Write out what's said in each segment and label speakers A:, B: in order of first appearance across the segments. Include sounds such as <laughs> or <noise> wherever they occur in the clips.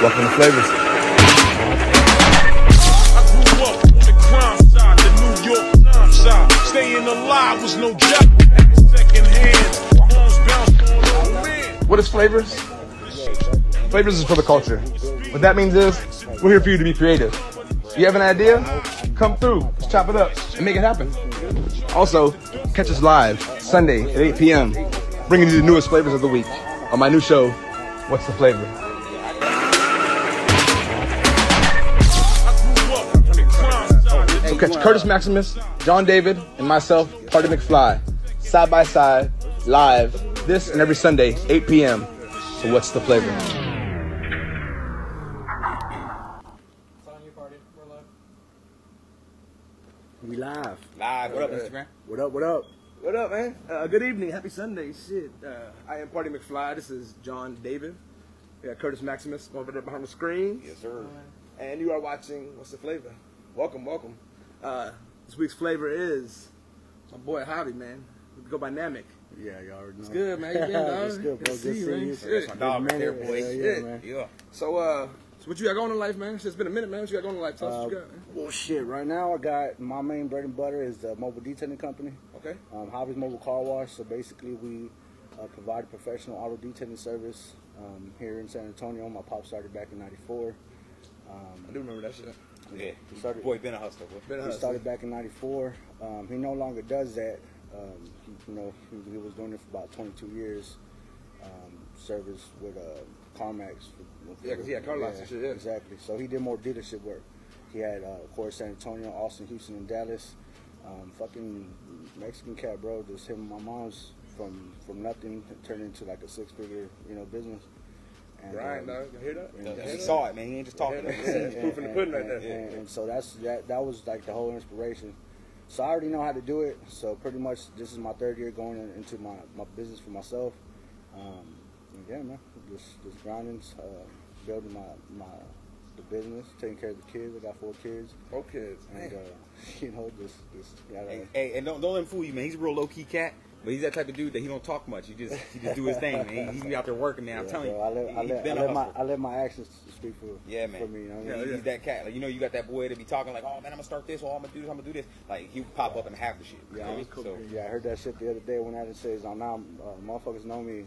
A: Welcome to Flavors.
B: I grew up on the crime side, the New York crime side. Staying alive was no job. Second hand, arms bounced on old men.
A: What is Flavors? Flavors is for the culture. What that means is we're here for you to be creative. You have an idea? Come through. Let's chop it up and make it happen. Also, catch us live Sunday at 8 p.m. Bringing you the newest flavors of the week on my new show, What's the Flavor?
B: Side, the
A: So catch Curtis Maximus, John David, and myself, Party McFly, side by side, live, this and every Sunday, 8 p.m. So what's the flavor?
C: We live.
D: Live. What up, Instagram?
C: What up? What up?
A: What up, man? Uh, good evening. Happy Sunday. Shit. Uh, I am Party McFly. This is John David. We got Curtis Maximus over there behind the screen.
D: Yes, sir.
A: And you are watching What's the Flavor? Welcome, welcome. Uh, this week's flavor is my boy Javi, man. We go by Namek.
C: Yeah, y'all already know.
A: It's good, man. You been, <laughs> dog?
C: It's good, bro.
A: Good
C: Good
A: see you,
C: seeing
A: man.
C: you.
A: Shit.
D: My dog right there,
C: minute.
D: boy.
C: Yeah,
A: Shit.
C: yeah, man.
D: Yeah.
A: So, uh, so what you got going in life, man? It's been a minute, man. What you got going in life? Tell us what you got, man.
C: Well, shit. Right now, I got my main bread and butter is the mobile detailing company,
A: Okay.
C: um, Javi's Mobile Car Wash. So basically, we uh, provide a professional auto detailing service um, here in San Antonio. My pop started back in '94.
A: I
C: Um,
A: do remember that shit.
D: Yeah.
C: He started-
D: Boy, been a hustler, boy.
A: Been a
C: he
A: hustler.
C: started back in '94. Um, he no longer does that. Um, he, you know, he, he was doing it for about 22 years. Um, service with uh, CarMax. For,
A: Yeah, 'cause he had car lots and shit, yeah.
C: Exactly. So he did more dealership work. He had, uh, of course, San Antonio, Austin, Houston, and Dallas. Um, fucking Mexican cat, bro. Just him and my mom's from from nothing turned into like a six figure, you know, business. And,
A: Right,
C: um,
A: dog. You hear that?
C: and-
A: You hear
D: He saw it, man. He ain't just talking.
A: Yeah,
D: it.
A: It's proof in the pudding right <laughs> there.
C: And, and so that's that. That was like the whole inspiration. So I already know how to do it. So pretty much this is my third year going in- into my, my business for myself. Um, and yeah, man, just just grinding, uh, building my my the business, taking care of the kids. I got four kids,
A: Four kids.
C: and uh, <laughs> you know just just gotta.
D: Hey, hey, and don't don't let him fool you, man. He's a real low key cat, but he's that type of dude that he don't talk much. He just he just do his thing, man. He's be out there working, man. I'm
C: yeah,
D: telling
C: bro, I
D: you,
C: let, I
D: he's
C: let, I
D: been a
C: let my. I let my actions speak for
D: Yeah, man.
C: for me. You know what I
D: Yeah,
C: mean?
D: he's that cat. Like you know, you got that boy that be talking like, "Oh man, I'm gonna start this. Oh, I'm gonna do this. I'm gonna do this." Like he would pop up and have the shit. You
C: Yeah,
D: know
C: I
D: what I mean? So
C: Yeah, I heard that shit the other day when I says on now uh, motherfuckers know me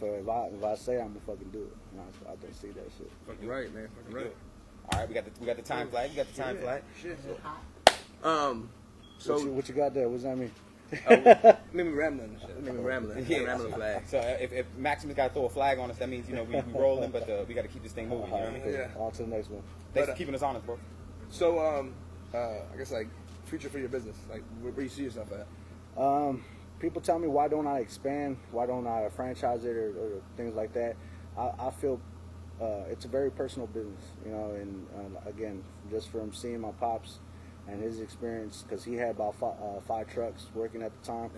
C: for if I if I say I'm gonna fucking do it. And I, I just see that shit.
A: Fucking right, man. Fucking
D: good.
A: right.
D: All right, we got the we got the time flag. You got the time flag.
A: Shit. Um, so
C: what, you, what you got there? What's that mean? <laughs>
A: maybe rambling and shit. Maybe rambling.
D: Yeah.
A: Rambling flag.
D: So uh, if, if Maximus got to throw a flag on us, that means you know we, we rolling, but uh, we got to keep this thing moving. You know what I mean?
C: Cool.
A: Yeah.
C: On to the next one.
D: Thanks
A: But, uh,
D: for keeping us honest, bro.
A: So, um, uh, I guess like future for your business, like where, where you see yourself at?
C: Um, people tell me why don't I expand? Why don't I franchise it or, or things like that? I, I feel uh, it's a very personal business, you know. And uh, again, just from seeing my pops and his experience, because he had about five, uh, five trucks working at the time.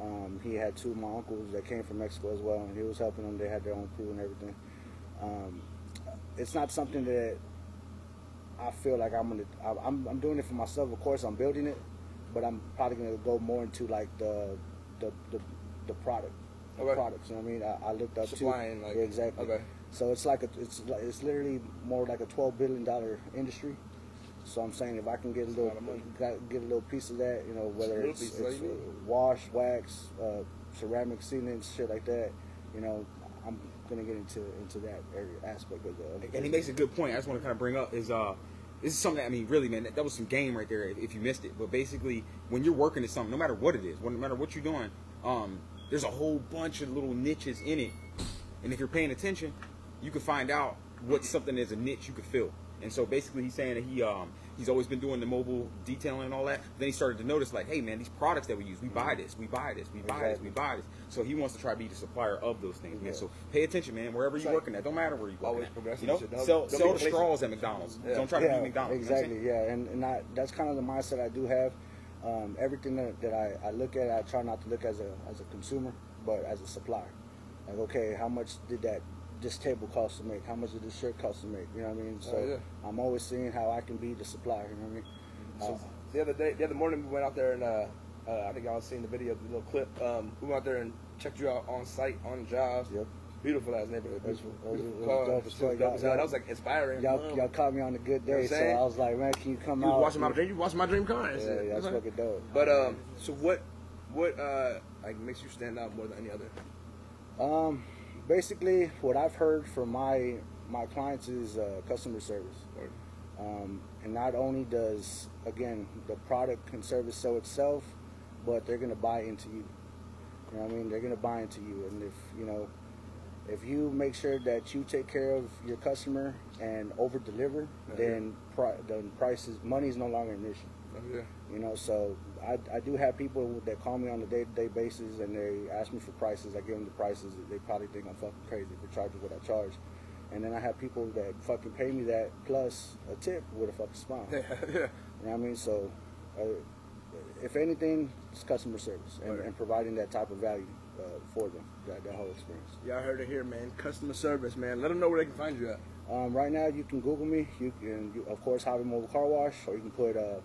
C: Um, he had two of my uncles that came from Mexico as well, and he was helping them. They had their own crew and everything. Um, it's not something that I feel like I'm gonna. I, I'm, I'm doing it for myself. Of course, I'm building it, but I'm probably gonna go more into like the the the, the product, the
A: Okay.
C: products. You know what I mean? I, I looked up
A: Supplying,
C: to
A: like-
C: yeah, exactly.
A: okay.
C: So it's like a, it's like, it's literally more like a twelve billion dollar industry. So I'm saying if I can get a little get a little piece of that, you know, whether it's, it's
A: all you need.
C: uh, wash, wax, uh, ceramic sealants, shit like that, you know, I'm gonna get into into that area aspect of the.
D: And he makes a good point. I just want to kind of bring up is uh, this is something that, I mean, really, man, that, that was some game right there. If, if you missed it, but basically, when you're working at something, no matter what it is, no matter what you're doing, um, there's a whole bunch of little niches in it, and if you're paying attention, you can find out what something is a niche you could fill. And so basically, he's saying that he um, he's always been doing the mobile detailing and all that. Then he started to notice like, hey man, these products that we use, we buy this, we buy this, we buy this, we buy this. So he wants to try to be the supplier of those things, man. So pay attention, man. Wherever you're
A: like
D: working at, don't matter where you're working
A: always
D: at.
A: progressing
D: You know.
A: Don't-
D: sell
A: don't
D: sell the straws at McDonald's.
A: Yeah.
D: Don't try to
C: yeah,
D: be McDonald's. you know
C: Exactly. Yeah, and and I, that's kind of the mindset I do have. Um, everything that, that I, I look at, I try not to look as a as a consumer, but as a supplier. Like, okay, how much did that this table cost to make? How much did this shirt cost to make? You know what I mean? So
A: Oh, yeah.
C: I'm always seeing how I can be the supplier. You know what I mean?
A: So
C: Uh,
A: the other day, the other morning, we went out there and uh, uh, I think y'all seen the video, the little clip. Um, we went out there and checked you out on site, on the job.
C: Yep.
E: Beautiful ass neighborhood. Beautiful,
C: that's-
E: beautiful
C: that's dope as
E: Still
C: fuck.
E: dope as
C: Y'all-
E: hell. That was like inspiring.
C: Y'all, y'all caught me on a good
E: You know
C: day, so? I was like, man, can you come
A: You
C: out?
A: watching my dream? You watching my dream car?
C: Yeah, yeah, that's
A: Okay.
C: fucking dope.
E: But um, so what? What uh, like makes you stand out more than any other?
C: Um, basically, what I've heard from my my clients is uh, customer service.
E: Word.
C: Um, and not only does again the product and service sell itself, but they're gonna buy into you. You know what I mean? They're gonna buy into you, and if you know, if you make sure that you take care of your customer and over deliver, then pri- then prices money is no longer an issue.
E: Oh, yeah.
C: You know, so I, I do have people that call me on a day to day basis and they ask me for prices. I give them the prices. They probably think I'm fucking crazy for charging what I charge. And then I have people that fucking pay me that plus a tip with a fucking smile. <laughs>
E: Yeah,
C: You know what I mean? So, uh, if anything, it's customer service and,
E: Right.
C: and providing that type of value uh, for them, that, that whole experience.
E: Y'all heard it here, man. Customer service, man. Let them know where they can find you at.
C: Um, right now, you can Google me. You can, you, of course, have a mobile car wash, or you can put uh,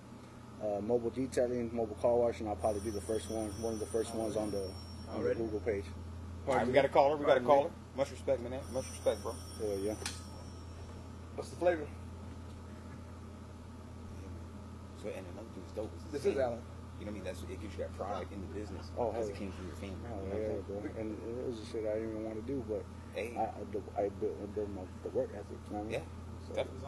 C: uh, mobile detailing, mobile car wash, and I'll probably be the first one, one of the first ones on the on the Google page.
D: All right, we got a caller. We got a caller. Much respect, man. Much respect, bro.
C: Yeah, yeah.
E: What's the flavor?
D: So, and another thing is dope.
E: This is
D: same-
E: Alan.
D: You know what I mean? That's it gives you that pride in the business.
C: Oh,
D: because
C: hell
D: it came from your family.
C: Oh,
D: you know
C: yeah,
D: I'm
C: bro. And it was a shit I didn't even want to do, but
D: Hey.
C: I, I, built- I built, I built my the work ethic. You know what I mean?
D: Yeah,
C: So,
D: definitely.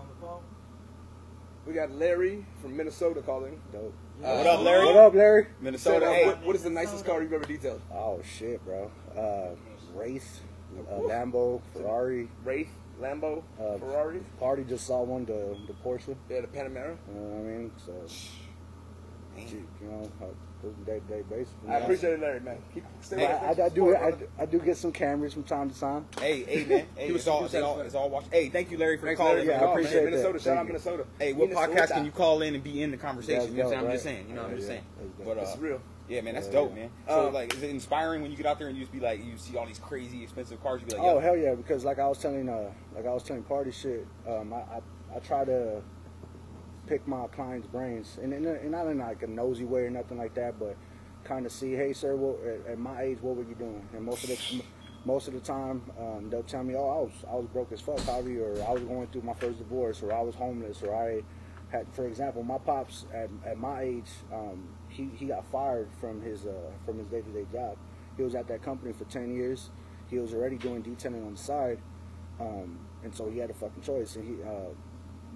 E: We got Larry from Minnesota calling.
C: dope.
E: Uh,
D: What up, Larry?
C: What up, Larry?
D: Minnesota.
E: Said, uh,
D: hey,
E: what, what is the nicest car you've ever detailed?
C: Oh shit, bro. Uh, Wraith, uh, Lambo, Ferrari.
E: Wraith, Lambo,
C: Uh,
E: Ferrari.
C: Party just saw one, the the Porsche.
E: Yeah, the Panamera.
C: You know what I mean? So,
D: man.
C: you know, uh, day to day basis.
E: I appreciate it, Larry, man. Keep stay
C: But
E: with
C: I. I, I do I. I do get some cameras from time to time.
D: Hey, hey, man. <laughs> Hey, it's all, it's all,
E: satisfied.
D: it's all watch. Hey, thank you, Larry, for
E: Thanks,
D: calling.
E: Larry.
C: Yeah, I
E: for calling,
C: appreciate
E: man. Minnesota.
C: that.
E: Shout out Minnesota.
D: Hey, what
E: Minnesota.
D: podcast can you call in and be in the conversation?
C: That's
D: you know what I'm
C: dope,
D: just saying. You know what I'm just saying. But uh,
E: It's real.
D: yeah, man, that's
C: Yeah,
D: dope,
C: yeah.
D: man. So
E: Um,
D: like, is it inspiring when you get out there and you just be like, you see all these crazy expensive cars? You be like,
C: Oh hell yeah! Because like I was telling, uh, like I was telling party shit. Um, I, I, I try to pick my clients' brains, and, and, not in like a nosy way or nothing like that, but kind of see, hey sir, what, at, at my age, what were you doing? And most of the most of the time, um, they'll tell me, oh, I was I was broke as fuck, Javi, or I was going through my first divorce, or I was homeless, or I had, for example, my pops at, at my age, um, he, he got fired from his uh, from his day to day job. He was at that company for ten years. He was already doing detailing on the side, um, and so he had a fucking choice. And he, uh,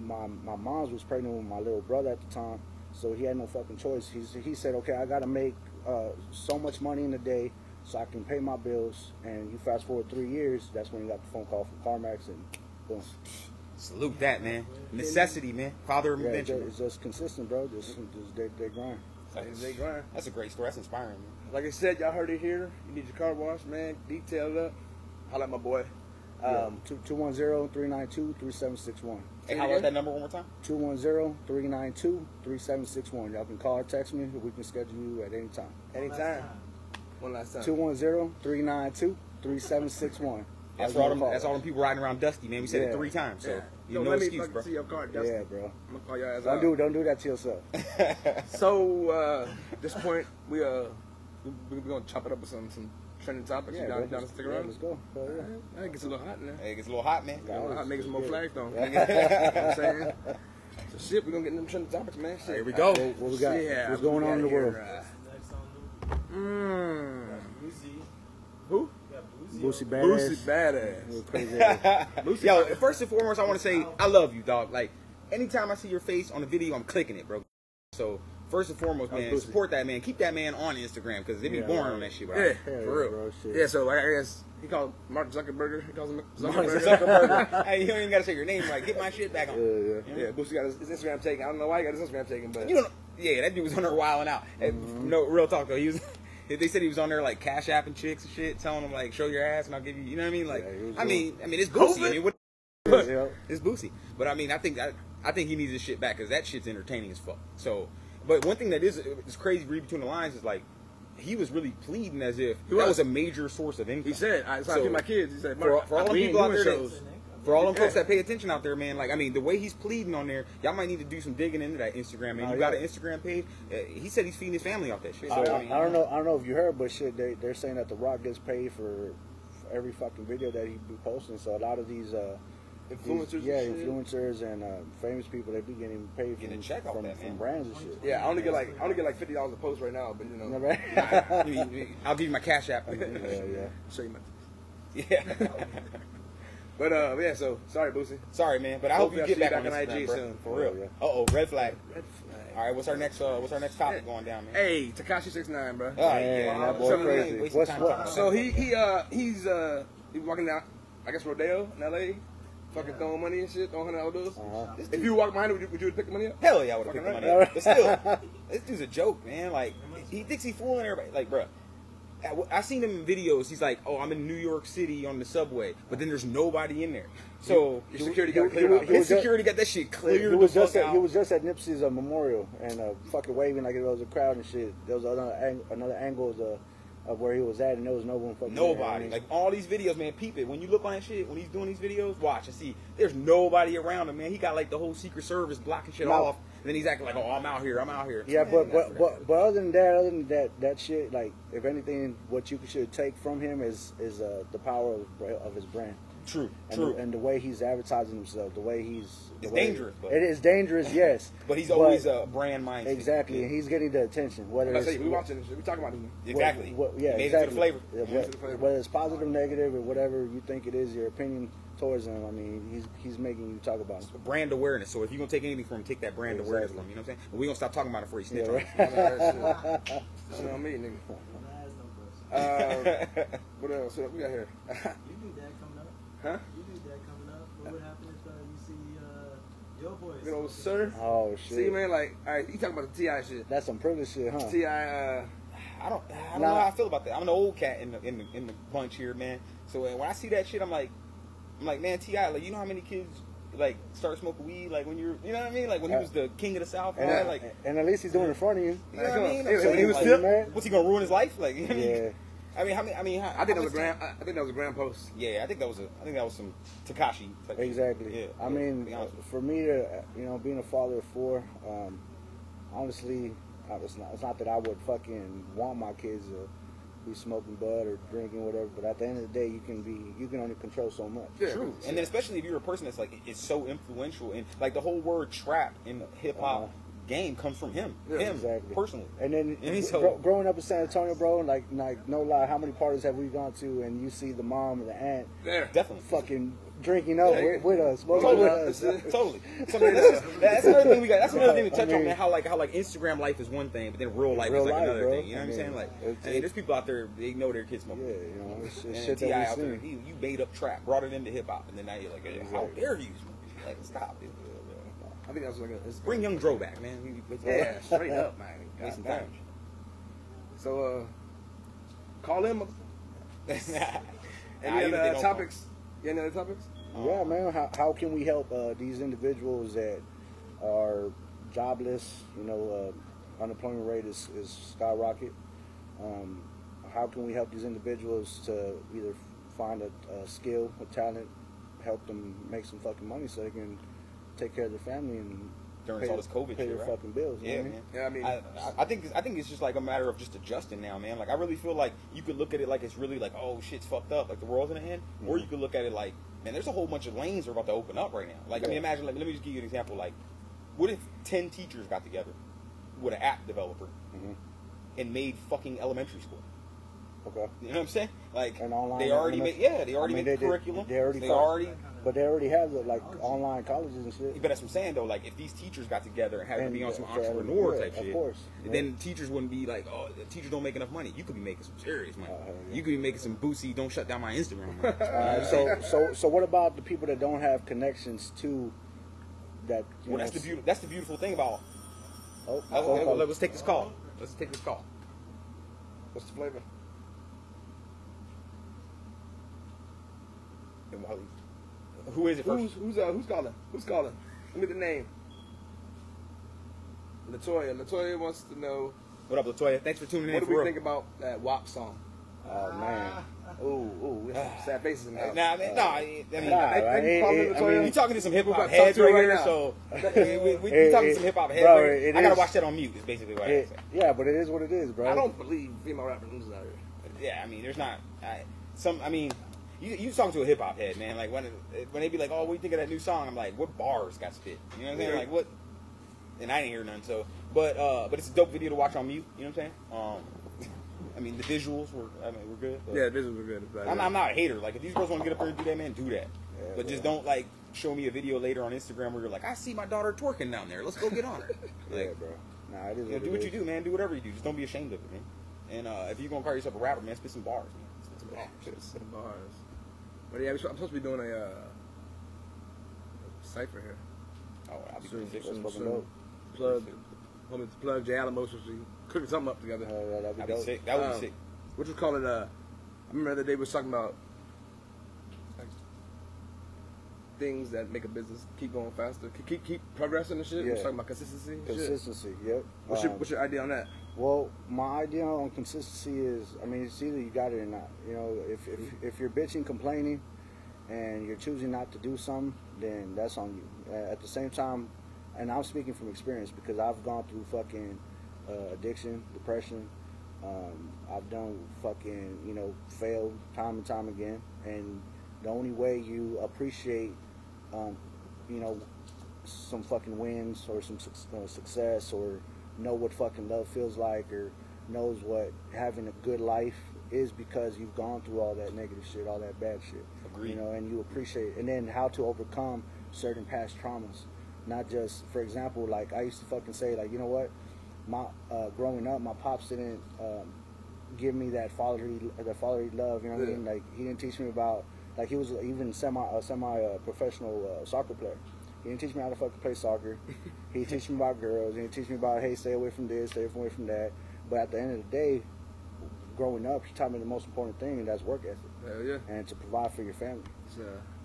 C: my my mom's was pregnant with my little brother at the time, so he had no fucking choice. He's, he said, okay, I got to make uh, so much money in a day so I can pay my bills. And you fast forward three years, that's when he got the phone call from CarMax, and boom.
D: salute that, man. Necessity, man. Father of
C: Yeah, it's just, it's just consistent, bro. Just just day day grind.
D: That's,
E: They grind.
D: that's a great story. That's inspiring, man.
E: Like I said, y'all heard it here. You need your car washed, man. Detailed up. Holla at my boy. Um,
C: Two two one zero three nine two three seven six one.
D: Hey, how about that number one more time?
C: 210-392-3761. Y'all can call or text me. We can schedule you at any time.
E: anytime. One last time.
C: 210-392-3761.
D: That's all them. That's all them people riding around Dusty, man. We said it three times, so
E: Yeah.
D: you
E: Don't
D: no
E: let me
D: excuse,
E: fucking
D: bro.
E: see your car, Dusty.
C: Yeah, bro.
E: I'm gonna call your ass
C: Don't
E: out.
C: do don't do that to yourself. <laughs>
E: So uh, at this point, we uh, we, we gonna chop it up with some some trending topics.
C: Yeah,
E: you
C: bro.
E: down, down to stick
C: Yeah, let's go. Hell yeah.
E: I think it's a little hot in there.
D: Hey, it gets a little hot, man.
E: I want to make some more
C: Yeah.
E: flags though. <laughs> you know what I'm saying? <laughs> So shit, we gonna get into them trending topics, man. Shit.
D: Here we go.
C: What, what we got?
E: Yeah,
C: What's going on in the world?
E: here, uh, Mm. Who?
C: Boosie
E: Boosie Badazz.
C: Badazz. Crazy <laughs> ass.
D: Yo, first and foremost, I want to say I love you, dog. Like, anytime I see your face on a video, I'm clicking it, bro. So, first and foremost, man,
E: Boosie.
D: support that man. Keep that man on Instagram because they be
C: Yeah,
D: boring
C: right.
D: on that shit, bro.
E: Yeah,
C: Hell
E: for real.
C: bro.
E: Yeah, so like I guess he called Mark Zuckerberg. He calls him
C: Mark
E: Zuckerberg.
D: Zuckerberg. <laughs> hey, you don't even gotta say your name Like, Get my shit back on.
C: Yeah, yeah.
E: Yeah, Boosie got his, his Instagram taken. I don't know why he got his Instagram taken, but
D: You don't. Yeah, that dude was on there wilding out. And mm-hmm. no, real talk though, he was. <laughs> They said he was on there like cash apping chicks and shit, telling them like, show your ass and I'll give you. You know what I mean? Like,
C: Yeah,
D: I
C: doing-
D: mean, I mean, it's Boosie. I mean, what?
C: Yeah. <laughs>
D: It's Boosie. But I mean, I think I, I think he needs his shit back because that shit's entertaining as fuck. So, but one thing that is is crazy read between the lines is like he was really pleading as if that
E: was.
D: a major source of income.
E: he said, "I so, I
D: So,
E: feed my kids." He said,
D: for, for all them
E: we
D: people out there
E: shows."
D: that, for all them
E: Yeah.
D: folks that pay attention out there, man, like I mean, the way he's pleading on there, y'all might need to do some digging into that Instagram. Man,
C: Oh,
D: you got an Instagram page. Uh, he said he's feeding his family off that shit.
C: I,
D: So
C: I,
D: I mean,
C: I don't know. I don't know if you heard, but shit, they they're saying that The Rock gets paid for every fucking video that he be posting. So a lot of these. Uh, these- yeah,
E: and shit.
C: influencers and uh, famous people, they be getting paid
D: Getting
C: from,
D: a check
C: from,
D: that,
C: from brands and shit.
E: Yeah, I only get like I only get like fifty dollars a post right now, but you know. <laughs>
C: Right? <laughs> <laughs>
D: I'll give you my cash app.
C: yeah, yeah.
E: Show you my.
D: yeah.
E: But uh, yeah. So sorry, Boosie.
D: Sorry, man, but I hope
E: Hopefully
D: you get back,
E: back
D: on
E: on
D: Instagram,
E: IG
D: bro.
E: soon.
D: For real.
C: Yeah.
D: Uh oh, red flag.
E: Red flag.
D: All right, what's our next? Uh, what's our next topic going down, man?
E: Hey, Tekashi six nine, bro.
D: All right,
C: Man,
D: yeah.
C: that boy
E: So,
C: crazy. What's what?
E: So he he uh he's uh he walking down, I guess Rodeo in L.A. Fucking throwing money and shit, throwing hundred dollars.
C: Uh-huh.
E: If you walk behind him, would you, would you pick the money up?
D: Hell yeah, I would have
E: Fucking
D: picked the money up. But still, <laughs> this dude's a joke, man. Like, he thinks he's fooling everybody. Like, bro, I seen him in videos. He's like, oh, I'm in New York City on the subway, but then there's nobody in there. So
E: Your security got cleared out.
D: his security got that shit cleared.
C: He was just
D: fuck
C: at,
D: out.
C: he was just at Nipsey's uh, memorial and uh, fucking waving like it was a crowd and shit. There was another ang- another angle of, the, of where he was at, and there was no one fucking
D: Nobody.
C: mean,
D: Like all these videos, man, peep it. When you look on that shit, when he's doing these videos, watch and see. There's nobody around him, man. He got like the whole Secret Service blocking shit
C: No.
D: off. And then he's acting like, oh, I'm out here, I'm out here.
C: yeah,
D: Man,
C: but but, but but other than that, other than that that shit, like if anything, what you should take from him is is uh, the power of, of his brand.
D: True,
C: And,
D: true.
C: The, and the way he's advertising himself, the way he's the
D: It's
C: way-
D: dangerous, but-
C: it is dangerous, yes. <laughs>
D: but he's always a brand mindset.
C: exactly,
D: Yeah.
C: and he's getting the attention. Whether
E: I
C: it's
E: say we watching this. We talking about this.
D: Exactly.
C: What, what, yeah,
D: made
C: exactly.
D: it to the flavor.
C: Yeah,
E: Made it
C: what-
E: to the flavor.
C: whether it's positive, negative, or whatever you think it is, your opinion towards him. I mean, he's he's making you talk about him.
D: Brand awareness. So if you're gonna take anything from him, take that brand
C: Exactly.
D: awareness from him. You know what I'm saying? And we gonna stop talking about it before he snitch
C: Yeah,
D: on
C: right.
D: us. <laughs>
E: You know what I mean, nigga? Uh, <laughs> what else? What we got here? Huh?
F: You knew that coming up. What would happen if uh, you see uh, your boys?
E: You know, sir.
C: Oh shit!
E: See, man, like, all right, you talking about the T.I. shit?
C: That's some privilege shit, huh?
E: T.I., uh,
D: I don't, I don't
C: Nah.
D: know how I feel about that. I'm an old cat in the in the in the bunch here, man. So uh, when I see that shit, I'm like, I'm like, man, T.I., like, you know how many kids like start smoking weed, like when you're, you know what I mean, like when he was the king of the south, and
C: And,
D: all that, like,
C: and at least he's doing it in front of you.
D: you know what I mean?
E: Hey,
D: I'm
E: he was
D: like,
E: still-
C: man.
D: What's he gonna ruin his life? Like, you know what I mean?
C: Yeah.
D: I mean, how many? I mean, how,
E: I think that was a grand.
D: time-
E: I think that was a grand post.
D: Yeah, I think that was a. I think that was some Tekashi.
C: Exactly.
D: Yeah.
C: I
D: yeah,
C: mean,
D: be
C: for me to, uh, you know, being a father of four, um, honestly, it's not, it's not that I would fucking want my kids to be smoking bud or drinking whatever, but at the end of the day, you can be, you can only control so much.
E: Yeah.
D: True, and then especially if you're a person that's like is so influential and like the whole word trap in hip hop
C: Uh-huh.
D: Game comes from him,
E: Yeah,
D: him
C: exactly.
D: personally.
C: And then
D: And he's
C: gro-
D: so-
C: growing up in San Antonio, bro, like, like no lie, how many parties have we gone to and you see the mom and the aunt
E: There.
D: Definitely,
C: fucking drinking up
E: Yeah,
C: with, with us, smoking
E: Totally.
C: with us. <laughs>
D: Totally. So man, that's, just, that's another thing we got. That's another thing to touch
C: I mean-
D: on, man. How like how like Instagram life is one thing, but then real life
C: Real
D: is like
C: life,
D: another
C: bro.
D: thing. You know
C: I
D: what I'm saying? Like,
C: it's-
D: I mean, there's people out there they know their kids smoking.
C: Yeah, you know, it's, it's
D: And
C: shit
D: T.I. out
C: we
D: there, he, you made up trap, brought it into hip hop, and then now you're like, hey, how dare you smoke? Like, stop, dude.
E: I think that was like a. it's-
D: Bring Young Dro back, man. We- we-
E: Yeah, straight up, man.
D: Make some time.
E: So, uh, call in. mother- <laughs>
D: Nah,
E: Any
D: even if they
E: other
D: don't
E: topics? You any other topics?
C: Yeah, man. How, how can we help uh, these individuals that are jobless? You know, uh, unemployment rate is, is skyrocket. Um, how can we help these individuals to either find a, a skill, a talent, help them make some fucking money so they can take care of their family and
D: During
C: pay,
D: all this COVID
C: pay
D: shit,
C: their
D: right?
C: fucking bills. you know
D: Yeah,
C: what I
D: man.
E: Yeah, I mean,
D: I, I- I think I think it's just like a matter of just adjusting now, man. Like I really feel like you could look at it like it's really like oh shit's fucked up, like the world's in the end, or
C: Mm-hmm.
D: you could look at it like man, there's a whole bunch of lanes that are about to open up right now. Like I mean, imagine like let me just give you an example. Like, what if ten teachers got together with an app developer
C: Mhm.
D: and made fucking elementary school?
C: Okay.
D: You know what I'm saying? Like
C: And online
D: they already made yeah they already
C: I mean,
D: made
C: they- they-
D: curriculum.
C: they already
D: they already
C: But they already have the, like online colleges and shit.
D: But that's what I'm saying though. Like if these teachers got together and had to be on
C: uh,
D: some entrepreneur
C: yeah,
D: type
C: of
D: shit,
C: course.
D: then teachers wouldn't be like, oh, the teachers don't make enough money. You could be making some serious money.
C: Oh, hell yeah.
D: You could be making some boosie. Don't shut down my Instagram. <laughs> money.
C: Uh, so, so, so, what about the people that don't have connections to that?
D: Well,
C: know,
D: that's the beautiful. That's the beautiful thing about.
C: Oh,
D: Oh, okay,
C: call.
D: let's take this call. Let's take this call.
E: what's the flavor?
D: And while he- Who is it
E: Who's
D: first?
E: who's uh who's calling? Who's calling? Give me the name. Latoya. Latoya wants to know
D: What up, Latoya? Thanks for tuning
E: what
D: in
E: What
D: do
E: we
D: real.
E: think about that WAP song.
C: Oh man.
E: Ooh, ooh, we have some sad faces in the house.
D: Nah, man, nah, I mean, I mean,
C: Nah,
E: Hey,
C: right?
E: hey, call me
C: It- it- I mean,
D: we talking to some hip hop
E: about to talk
D: heads right
E: right
D: here,
E: now.
D: so <laughs> we, we, we, talking to some hip hop heads.
C: bro,
D: right I gotta watch that on mute. Is basically what I
C: It-
D: say.
C: yeah, but it is what it is, bro.
E: I don't believe female rappers losing out here.
D: Yeah, I mean, there's not I, some. I mean, you you talking to a hip hop head, man. Like when when they be like, "Oh, what do you think of that new song?" I'm like, "What bars got spit?" You know what I'm saying?
E: Yeah.
D: Like what? And I didn't hear none. So, but uh, but it's a dope video to watch on mute. You know what I'm saying? Um, <laughs> I mean, the visuals were I mean were good.
E: Yeah, this was good.
D: I'm, I'm not a hater. Like if these girls want to get up there and do that, man, do that.
C: Yeah,
D: but just don't like show me a video later on Instagram where you're like, I see my daughter twerking down there. Let's go get on her. <laughs>
C: Yeah,
D: Like,
C: bro. Nah, it is
D: you know, do what
C: is.
D: you do, man. Do whatever you do. Just don't be ashamed of it, man. And uh, if you're gonna call yourself a rapper, man, spit some bars, man. Spit some bars.
E: Shit, some bars. But yeah, I'm supposed to be doing a uh, cipher here.
D: Oh, I'll be
E: Soon,
D: pretty sick.
C: That's
E: soon,
C: fucking
E: soon.
C: dope.
E: Plug, homie, plug J Alamo, so we cooking something up together.
C: Yeah, that'd be
D: I'll be
C: dope.
D: sick. That would
E: Um,
D: be sick.
E: What you call it? Uh, I remember the other day we was talking about like things that make a business keep going faster, keep keep, keep progressing and shit. We was
C: Yeah.
E: talking about consistency. and shit.
C: Consistency. Yep.
E: What's your
C: Um,
E: What's your idea on that?
C: Well, my idea on consistency is, I mean, it's either you got it or not. You know, if if, if you're bitching, complaining, and you're choosing not to do something, then that's on you. At the same time, and I'm speaking from experience because I've gone through fucking uh, addiction, depression. Um, I've done fucking, you know, failed time and time again. And the only way you appreciate, um, you know, some fucking wins or some suc- uh, success or know what fucking love feels like or knows what having a good life is because you've gone through all that negative shit, all that bad shit.
D: Agreed.
C: You know, and you appreciate it. and then how to overcome certain past traumas. Not just for example, like I used to fucking say like, you know what? My uh, growing up, my pops didn't um, give me that fatherly that fatherly love, you know what I mean? Like he didn't teach me about like he was even semi a semi uh, professional uh, soccer player. He didn't teach me how to fucking play soccer. <laughs> he didn't teach me about girls. He didn't teach me about hey, stay away from this, stay away from that. But at the end of the day, growing up, he taught me the most important thing, and that's work ethic
E: Hell yeah.
C: and to provide for your family.
E: It's,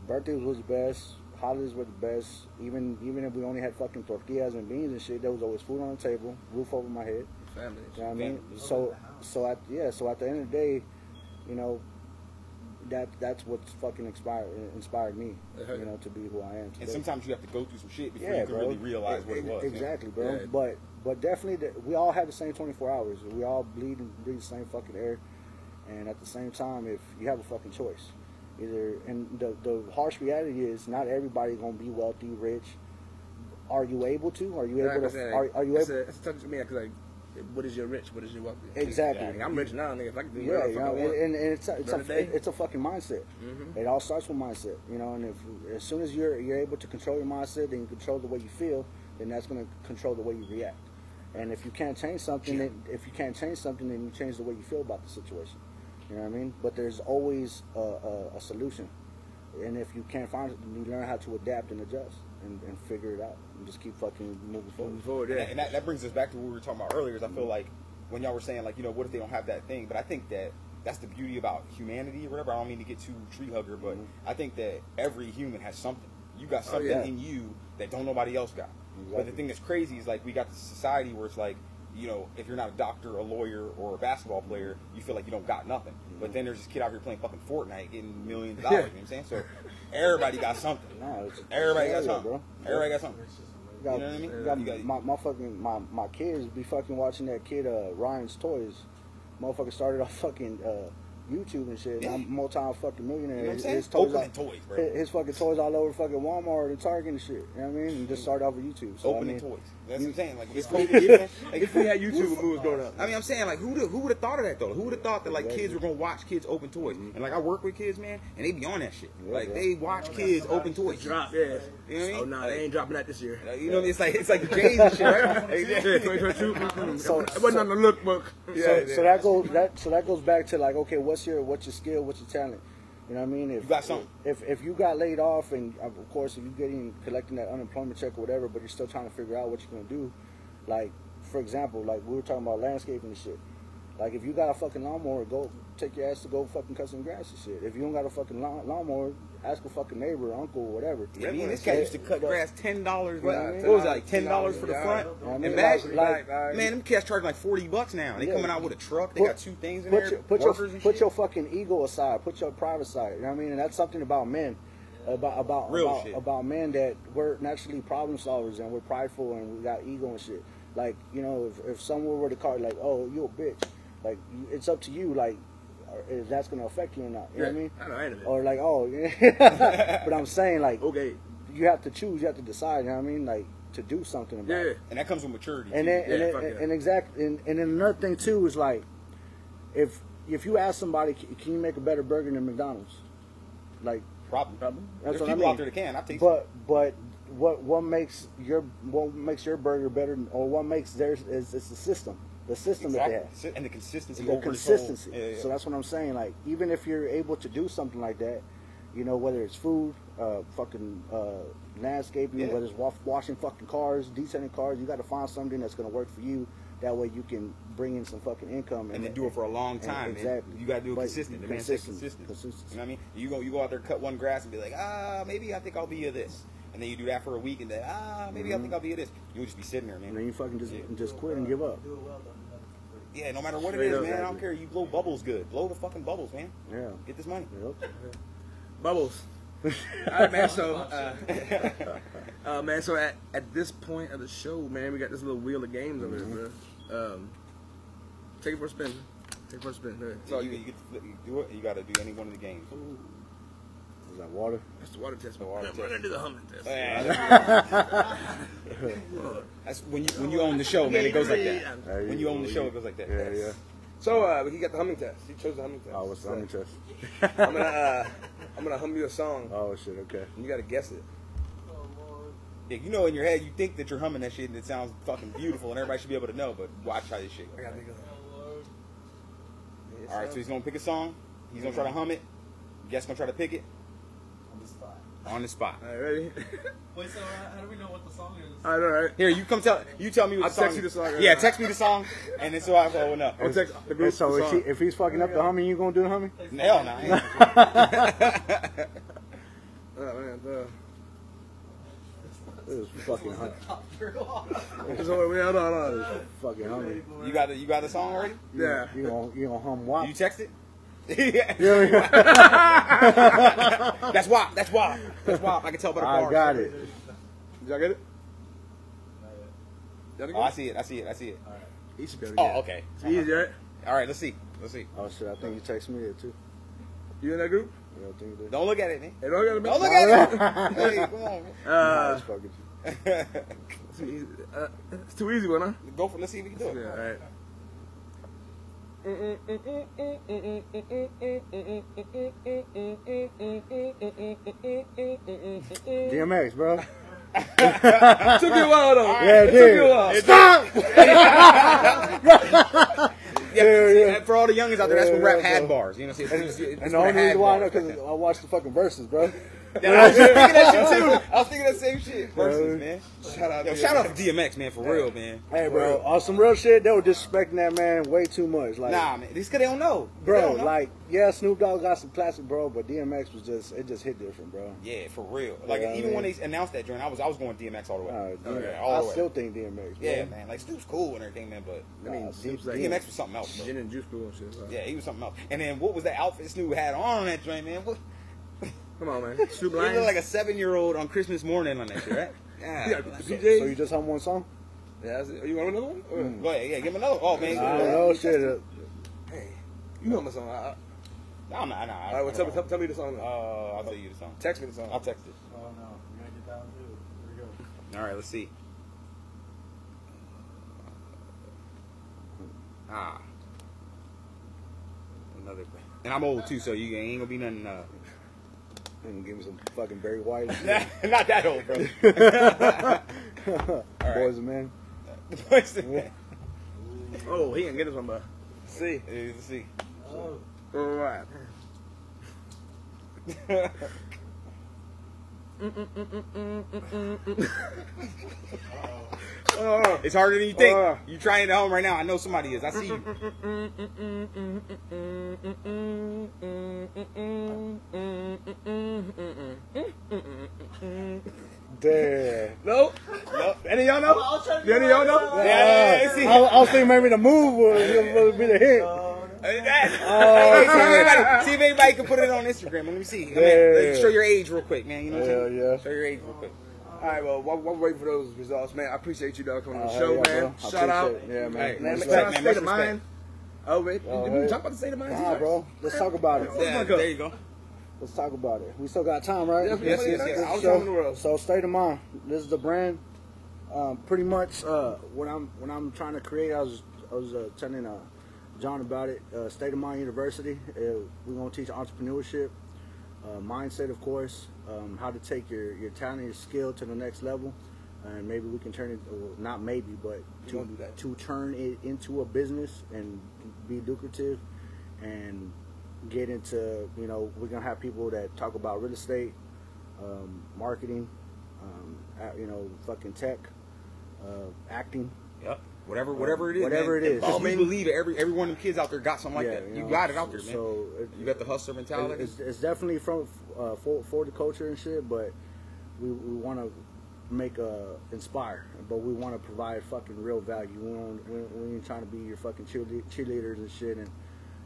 C: Birthdays was the best. Holidays were the best. Even even if we only had fucking tortillas and beans and shit, there was always food on the table, roof over my head.
E: family.
C: You know what I mean?
D: Family.
C: So so at yeah, so at the end of the day, you know, that that's what's fucking inspired inspired me, you know, to be who I am.
D: And sometimes you have to go through some shit before
C: yeah,
D: you can
C: bro.
D: really realize what it was.
C: Exactly, bro.
E: Yeah.
C: But but definitely, the, we all have the same 24 hours. We all bleed and breathe the same fucking air. And at the same time, if you have a fucking choice, either and the the harsh reality is not everybody gonna be wealthy, rich. Are you able to? Are you able to? Are, are you
E: it's
C: able?
E: A, it's tough to me because like, what is your rich? What is your wealthy?
C: Exactly.
E: Like, I'm rich now, nigga. If I can do
C: Yeah, you know, and, and, it's a, it's a it's a fucking mindset.
E: Mhm.
C: It all starts with mindset, you know. And if as soon as you're you're able to control your mindset, then you control the way you feel, then that's going to control the way you react. And if you can't change something, then if you can't change something, then you change the way you feel about the situation. You know what I mean? But there's always a, a, a solution. And if you can't find it, then you learn how to adapt and adjust and, and figure it out and just keep fucking moving forward.
E: Moving forward,
D: And,
E: yeah.
D: that, and that, that brings us back to what we were talking about earlier. Is I feel mm-hmm. like when y'all were saying like, you know, what if they don't have that thing? But I think that that's the beauty about humanity or whatever. I don't mean to get too tree hugger, but mm-hmm. I think that every human has something. You got oh, something
C: yeah.
D: in you that don't nobody else got. But the thing that's crazy is like we got this society where it's like, you know, if you're not a doctor, a lawyer, or a basketball player, you feel like you don't got nothing. But mm-hmm. then there's this kid out here playing fucking Fortnite, getting millions of dollars. You know what I'm saying? So everybody got something.
C: It's,
D: Everybody got something.
C: bro.
D: Everybody got something.
C: You got,
D: You know what I mean?
C: you got
D: You got-
C: my, my fucking my, my kids be fucking watching that kid uh, Ryan's Toys. Motherfucker started off fucking uh, YouTube and shit.
D: Yeah.
C: I'm multi fucking millionaire.
D: You know what I'm
C: His- His toys,
D: Opening
C: out-
D: toys, bro.
C: His, his fucking toys all over fucking Walmart and Target and shit. You know what I mean? And just start off with YouTube. So, I
D: Opening
C: mean,
D: toys. That's what I'm saying. Like it's
E: If <laughs>
D: cool.
E: we- if we had YouTube when we was growing up,
D: I mean, I'm saying like, who who would have thought of that though? Who would have thought that like
C: Exactly.
D: kids were gonna watch kids open toys? Mm-hmm. And like I work with kids, man, and they be on that shit.
C: Yeah,
D: like
C: yeah.
D: they watch kids open toys.
E: drop, yeah.
D: You know what I oh, mean?
E: Oh no,
D: Like-
E: they ain't dropping that this year.
D: You know, it's like it's like the J's and shit, right? <laughs>
E: Yeah, 2022.
C: So-
E: it wasn't on the lookbook.
C: so, so that goes that so that goes back to like okay, what's your what's your skill, what's your talent? You know what I mean? If
D: You got something.
C: If if you got laid off and of course if you're getting collecting that unemployment check or whatever, but you're still trying to figure out what you're gonna do, like for example, like we were talking about landscaping and shit. Like if you got a fucking lawnmower, go take your ass to go fucking cut some grass and shit. If you don't got a fucking lawn, lawnmower, ask a fucking neighbor, uncle, or whatever.
D: I mean, this cat used to cut grass ten dollars. What,
C: Yeah,
D: what was like ten dollars for the front?
C: yeah. I mean,
D: and back,
C: like- like-
D: man, them cats charging like forty bucks now. They
C: Yeah.
D: coming out with a truck. They
C: Put-
D: got two things in
C: put
D: there.
C: your put your put
D: shit.
C: your fucking ego aside. Put your private side. You know what I mean? And that's something about men, about about
D: Real
C: about,
D: shit.
C: about men that we're naturally problem solvers and we're prideful and we got ego and shit. Like you know, if if someone were to call you like, oh, you a bitch, like it's up to you. Like uh, is that's going to affect you or not. You know what I mean?
E: I know, I ain't.
C: Or like, oh, <laughs> <laughs> but I'm saying like,
E: Okay.
C: you have to choose, you have to decide. You know what I mean? Like to do something about
E: Yeah.
C: it.
D: And that comes with maturity.
C: And
D: too.
C: then, and,
E: Yeah,
C: then, and,
E: yeah.
C: and exact, and, and then another thing too is like, if if you ask somebody, "Can- can you make a better burger than McDonald's? Like,
D: problem, problem.
C: That's
D: There's
C: what I
D: people out
C: mean.
D: there that can. I've tasted.
C: but but what what makes your what makes your burger better, or what makes theirs is, is the system, the system that they have.
D: And the consistency.
C: the
D: over this whole-
C: consistency.
D: Yeah, yeah.
C: So that's what I'm saying. Like even if you're able to do something like that, you know, whether it's food, uh, fucking uh, landscaping,
D: Yeah.
C: whether it's wa- washing fucking cars, detailing cars, you got to find something that's gonna work for you. That way you can bring in some fucking income
D: and then do it for a long time. man.
C: exactly.
D: You got to do it
C: But
D: consistent. The
C: consistent.
D: consistent.
C: Consistent.
D: You know what I mean? You go, you go out there, cut one grass, and be like, ah, maybe I think I'll be a this. And then you do that for a week, and then ah, maybe I think I'll be at this. You'll just be sitting there, man.
C: And then you fucking just
D: Yeah.
C: just quit and give up.
F: Do it well, though.
D: Yeah, no matter what
E: Straight
D: it is,
E: up.
D: man. I don't care. You blow bubbles good. Blow the fucking bubbles, man.
C: Yeah.
D: Get this money.
C: Yep.
E: Bubbles. <laughs> All right, man. So, <laughs> uh, <laughs> uh, man. So at, at this point of the show, man, we got this little wheel of games over here, bro. Um, take it for a spin. Take it for a spin. There.
D: So you, you get to flip, you do it. You got to do any one of the games.
C: Is that water?
E: That's the water test.
D: The water
E: We're gonna
D: test.
E: do the humming test. <laughs>
D: That's when you when you own the show, man. It goes like that. When you own the show, it goes like that.
C: Yeah, yeah.
E: So uh, he got the humming test. He chose the humming test.
C: Oh, what's the
E: So,
C: humming test?
E: I'm gonna <laughs> uh, I'm gonna hum you a song.
C: Oh shit. Okay.
E: and You gotta guess it.
F: Oh,
D: Yeah, you know in your head, you think that you're humming that shit and it sounds fucking beautiful and everybody should be able to know, but watch how this shit goes.
E: gotta think of
F: Oh, Lord.
E: it.
D: All right, so he's gonna pick a song. He's gonna try to hum it. Guest gonna try to pick it
F: On the spot.
D: on the spot.
E: All right, ready? <laughs>
F: Wait, so uh, how do we know what the song is?
E: all right, all right.
D: Here, you come tell you tell me what
E: I'll
D: the song.
E: text you the song right
D: Yeah,
E: now.
D: text me the song, and then so I will know.
E: I'll text the group
C: so
E: the
C: if, he, if he's fucking up the humming, you gonna do the humming?
D: Hell no. I ain't. <laughs> <laughs>
E: Oh, man, uh,
C: This is fucking hum-
E: just hold on, wait, hold on, hold on.
C: fucking humming.
D: You got the you got the song already?
E: Yeah.
C: You gonna you gonna hum WAP?
D: You text it?
C: Yeah, yeah.
D: That's why. That's why. That's why. I can tell by the bars.
C: I got it.
E: Did y'all get it? Y'all
D: Oh, I see it. I see it. I see it.
E: it? He should be able to get
D: Oh, okay.
E: It's easy, right?
D: All right. Let's see. Let's see.
C: Oh shit! I think you text me it too.
E: You in that group?
C: Yeah, I think you.
D: Don't look at it, man.
E: Hey, don't get it,
D: Don't look at it. <laughs> hey, come on,
C: Nah,
E: Uh,
C: it's fucking. <laughs>
E: it's too easy. Uh, it's too easy, one, huh?
D: Go for. It let's see if we can do it.
E: Yeah, all right.
C: DMX, bro. <laughs>
E: Took you a while though.
C: Yeah,
E: it
C: dude.
E: took you a while.
C: Stop! <laughs>
D: Yeah, see, and uh, for all the youngins out there, that's when rap
C: yeah,
D: had
C: bro.
D: bars. You know, see, it's, it's, it's
C: And the
D: when
C: only
D: it
C: reason why I know because I watched the fucking verses, bro.
D: Yeah, I was thinking that shit too. <laughs> I was thinking that same shit. Versus, man.
E: Shout out.
D: Yo,
E: to
D: shout out to DMX, man, for real, man.
C: Hey, bro, on some real shit, they were disrespecting that man way too much. Like,
D: Nah, man, these cause they don't know.
C: Bro,
D: don't know.
C: like, yeah, Snoop Dogg got some classic, bro, but DMX was just, it just hit different, bro.
D: yeah, for real. Like
C: Yeah, I
D: even when they announced that joint, I was I was going DMX all the way.
C: Uh,
D: Oh,
C: DMX.
D: yeah, all
C: I
D: the way.
C: still think DMX, bro.
D: yeah, man. Like Snoop's cool and everything, man, but
E: I mean,
C: Nah,
E: Snoop's like
D: DMX was something else. Bro.
E: gin and juice pool and shit. so.
D: Yeah, he was something else. And then what was that outfit Snoop had on on that joint, man? What?
E: Come on, man. <laughs> Snoop
D: He
E: Lion.
D: looked like a seven year old on Christmas morning on that shit, right? <laughs>
E: Yeah,
D: Yeah.
E: the
C: So, so you just hum one song?
E: yeah, that's it. Oh, you want another one? Or-
D: Go ahead, yeah, give him another. Oh man,
C: I don't know, shit.
E: Hey, you know my song. I, I,
D: No, no, no.
E: all right, well, tell, me, tell, tell me the song.
D: Uh, I'll tell you the song.
E: Text me the song.
D: I'll text it.
F: Oh, no. We're going to get down too. Here we go.
D: All right, let's see. Ah, another. And I'm old too, so you ain't gonna be nothing. Uh,
C: and give me some fucking Barry White. <laughs>
D: not that old, bro. <laughs> <laughs>
C: Boys and men.
D: What's the-
E: Oh, he can get this one, but see.
D: Let's see.
F: Oh,
E: All right. Oh,
D: It's harder than you think.
E: Uh.
D: you trying at home right now. I know somebody is. I see you.
C: Damn.
E: no.
D: Nope.
E: Any of y'all know?
F: I'll try to
E: Do any of y'all know?
D: Yeah, yeah, yeah, see.
C: I, I was thinking maybe the move would, would be the hit.
D: Hey, <laughs> hey, see, if anybody, see if anybody can put it on Instagram. Let me see. I mean,
C: Yeah.
D: let's show your age real quick, man. You know what I'm
C: Yeah,
D: saying?
C: yeah.
D: Show your age real quick.
E: All right, well, while, while we're waiting for those results, man, I appreciate you, dog, coming on the show,
C: yeah,
E: man.
C: bro. I
E: Shout out.
C: it. Yeah, man.
D: Hey,
E: Man,
D: Respect,
E: man,
D: man,
E: state
D: much
E: of mind. Oh, wait.
C: Oh,
E: we we talk about the state of mind.
C: Nah, bro. Let's talk about it.
D: Yeah, there you go.
C: Let's talk about it. We still got time, right?
E: Yeah,
D: Yes, yes, yes.
C: So,
E: time in the world.
C: so state of mind. This is the brand. Um, pretty much, uh, when I'm when I'm trying to create, I was I was uh, telling uh, John about it. Uh, state of Mind University. Uh, we're gonna teach entrepreneurship, uh, mindset, of course, um, how to take your your talent, your skill to the next level, and maybe we can turn it. Well, not maybe, but to
E: gonna do that.
C: to turn it into a business and be lucrative, and get into you know we're gonna have people that talk about real estate, um, marketing, um, you know, fucking tech, uh, acting.
D: Yep. Whatever, whatever it is,
C: Whatever
D: man.
C: it is.
D: Because we believe it. Every every one of them kids out there got something like
C: Yeah,
D: that.
C: you
D: You
C: know,
D: got it out there, man.
C: So it-
D: you got the hustler mentality.
C: It's, it's definitely from uh, for for the culture and shit, but we, we want to make uh inspire, but we want to provide fucking real value. We don't we, we ain't trying to be your fucking cheerle- cheerleaders and shit and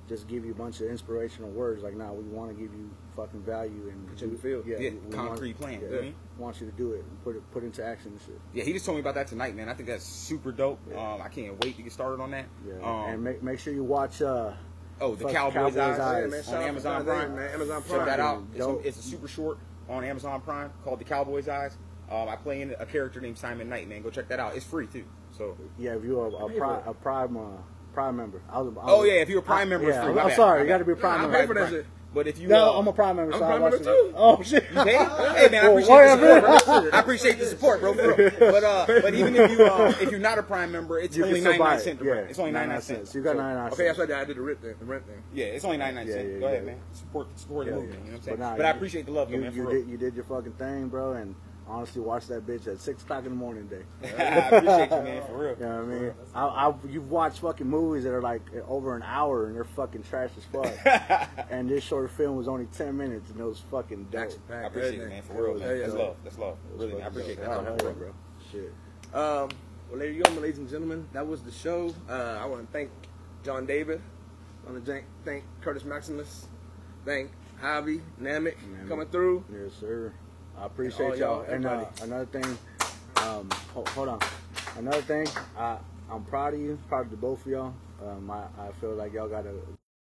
C: just give you a bunch of inspirational words. Like, nah, we want to give you fucking value and
E: Put you in the field.
D: Yeah,
C: we
D: concrete plan,
C: Yeah,
D: you know what I mean?
C: want you to do it and put it put into action and shit.
D: yeah, he just told me about that tonight, man. I think that's super dope. Um, I can't wait to get started on that.
C: Yeah,
D: Um,
C: and make make sure you watch. uh
D: oh, the Cowboys,
C: Cowboys
D: Eyes,
C: Eyes.
E: Yeah, man,
D: on Amazon
E: John
D: Prime.
E: Man. Amazon Prime.
D: Check that out. It's a, it's a super short on Amazon Prime called The Cowboys Eyes. Um, I play in a character named Simon Knight, man. Go check that out. It's free too. So
C: Yeah, if you're a, a,
E: pay
C: prime, a prime uh, prime member. I was, I
D: Oh yeah, if you're a Prime member,
C: yeah,
D: free.
C: I'm, I'm sorry, you got to be a prime
E: Nah, I
C: member.
E: pay for that shit.
D: But if you,
C: No,
D: uh,
C: I'm a prime member.
E: I'm
C: so
E: prime member too.
C: Oh shit!
D: You? <laughs> Hey man, I appreciate the support. <laughs> I appreciate the support, bro. <laughs> But uh, but even if you uh, if you're not a Prime member, it's
C: You
D: only ninety nine cents.
C: Yeah,
D: It's only ninety nine cents.
C: You got
D: So,
C: 99
E: Okay, that's right. I did the rent thing. The rent thing.
D: Yeah, it's only ninety nine
C: Yeah,
D: cents.
C: yeah,
D: Go ahead, man. Support support the movement. You know what I'm saying?
C: nah,
D: But, I appreciate the love, though, man.
C: you did you did your fucking thing, bro, and honestly, watch that bitch at six o'clock in the morning day. <laughs>
D: I appreciate you, man. For real.
C: You know what I mean? I, I, you've watched fucking movies that are like over an hour and they're fucking trash as fuck. <laughs> and this short film was only ten minutes and it was fucking dope.
E: Action.
D: I appreciate it, man. For real, man.
E: Yeah, yeah.
D: That's love. That's love.
C: It was
D: Really, man. I appreciate
C: dope.
D: that.
C: Oh,
D: For
C: hell
D: real,
C: yeah,
D: bro.
C: Shit.
E: Um, well, there you go, ladies and gentlemen. That was the show. Uh, I want to thank John David. I want to thank, thank Curtis Maximus. Thank Javi, Namek
C: Namek.
E: coming through.
C: Yes, sir. I appreciate
E: y'all,
C: y'all. And uh, another thing, um, hold, hold on. Another thing, I I'm proud of you, proud of the both of y'all. Um, I, I feel like y'all got a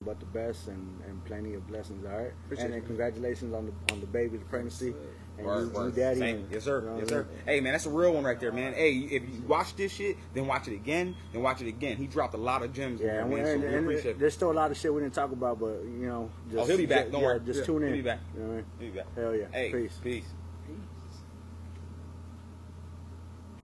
C: but the best and, and plenty of blessings. All right,
E: Appreciate
C: and then
E: you.
C: congratulations on the on the baby, the pregnancy, and
D: Word, word.
C: daddy.
D: Same.
C: and-
D: Yes, sir.
C: you know
D: Yes,
C: I
D: sir.
C: mean?
D: Hey, man, that's a real one right there, man. Hey, if you watch this shit, then watch it again, then watch it again. He dropped a lot of gems.
C: Yeah,
D: there,
C: and.
D: So
C: and, and there's still a lot of shit we didn't talk about, but you know, just
D: Oh, he'll be back. Don't
C: yeah,
D: worry.
C: Just
D: Yeah,
C: tune in.
D: he'll be back.
C: You know I mean?
D: He'll be back.
C: Hell yeah.
D: Hey,
C: Peace.
D: peace.